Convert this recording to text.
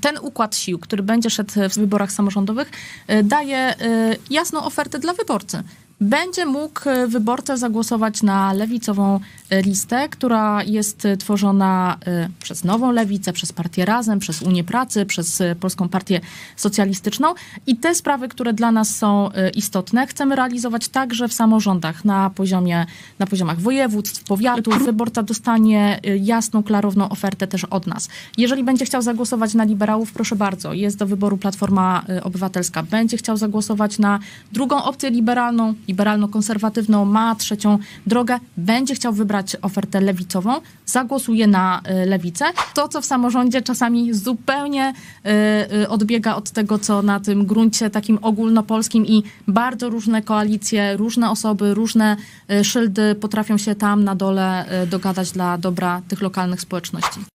Ten układ sił, który będzie szedł w wyborach samorządowych, y, daje y, jasną ofertę dla wyborcy. Będzie mógł y, wyborca zagłosować na lewicową y, listę, która jest y, tworzona przez Nową Lewicę, przez Partię Razem, przez Unię Pracy, przez Polską Partię Socjalistyczną. I te sprawy, które dla nas są istotne, chcemy realizować także w samorządach na poziomie, na poziomach województw, powiatów. Wyborca dostanie jasną, klarowną ofertę też od nas. Jeżeli będzie chciał zagłosować na liberałów, proszę bardzo, jest do wyboru Platforma Obywatelska. Będzie chciał zagłosować na drugą opcję liberalną, liberalno-konserwatywną, ma trzecią drogę, będzie chciał wybrać ofertę lewicową, zagłosuje na y, lewicę. To, co w samorządzie czasami zupełnie y, y, odbiega od tego, co na tym gruncie takim ogólnopolskim i bardzo różne koalicje, różne osoby, różne szyldy potrafią się tam na dole dogadać dla dobra tych lokalnych społeczności.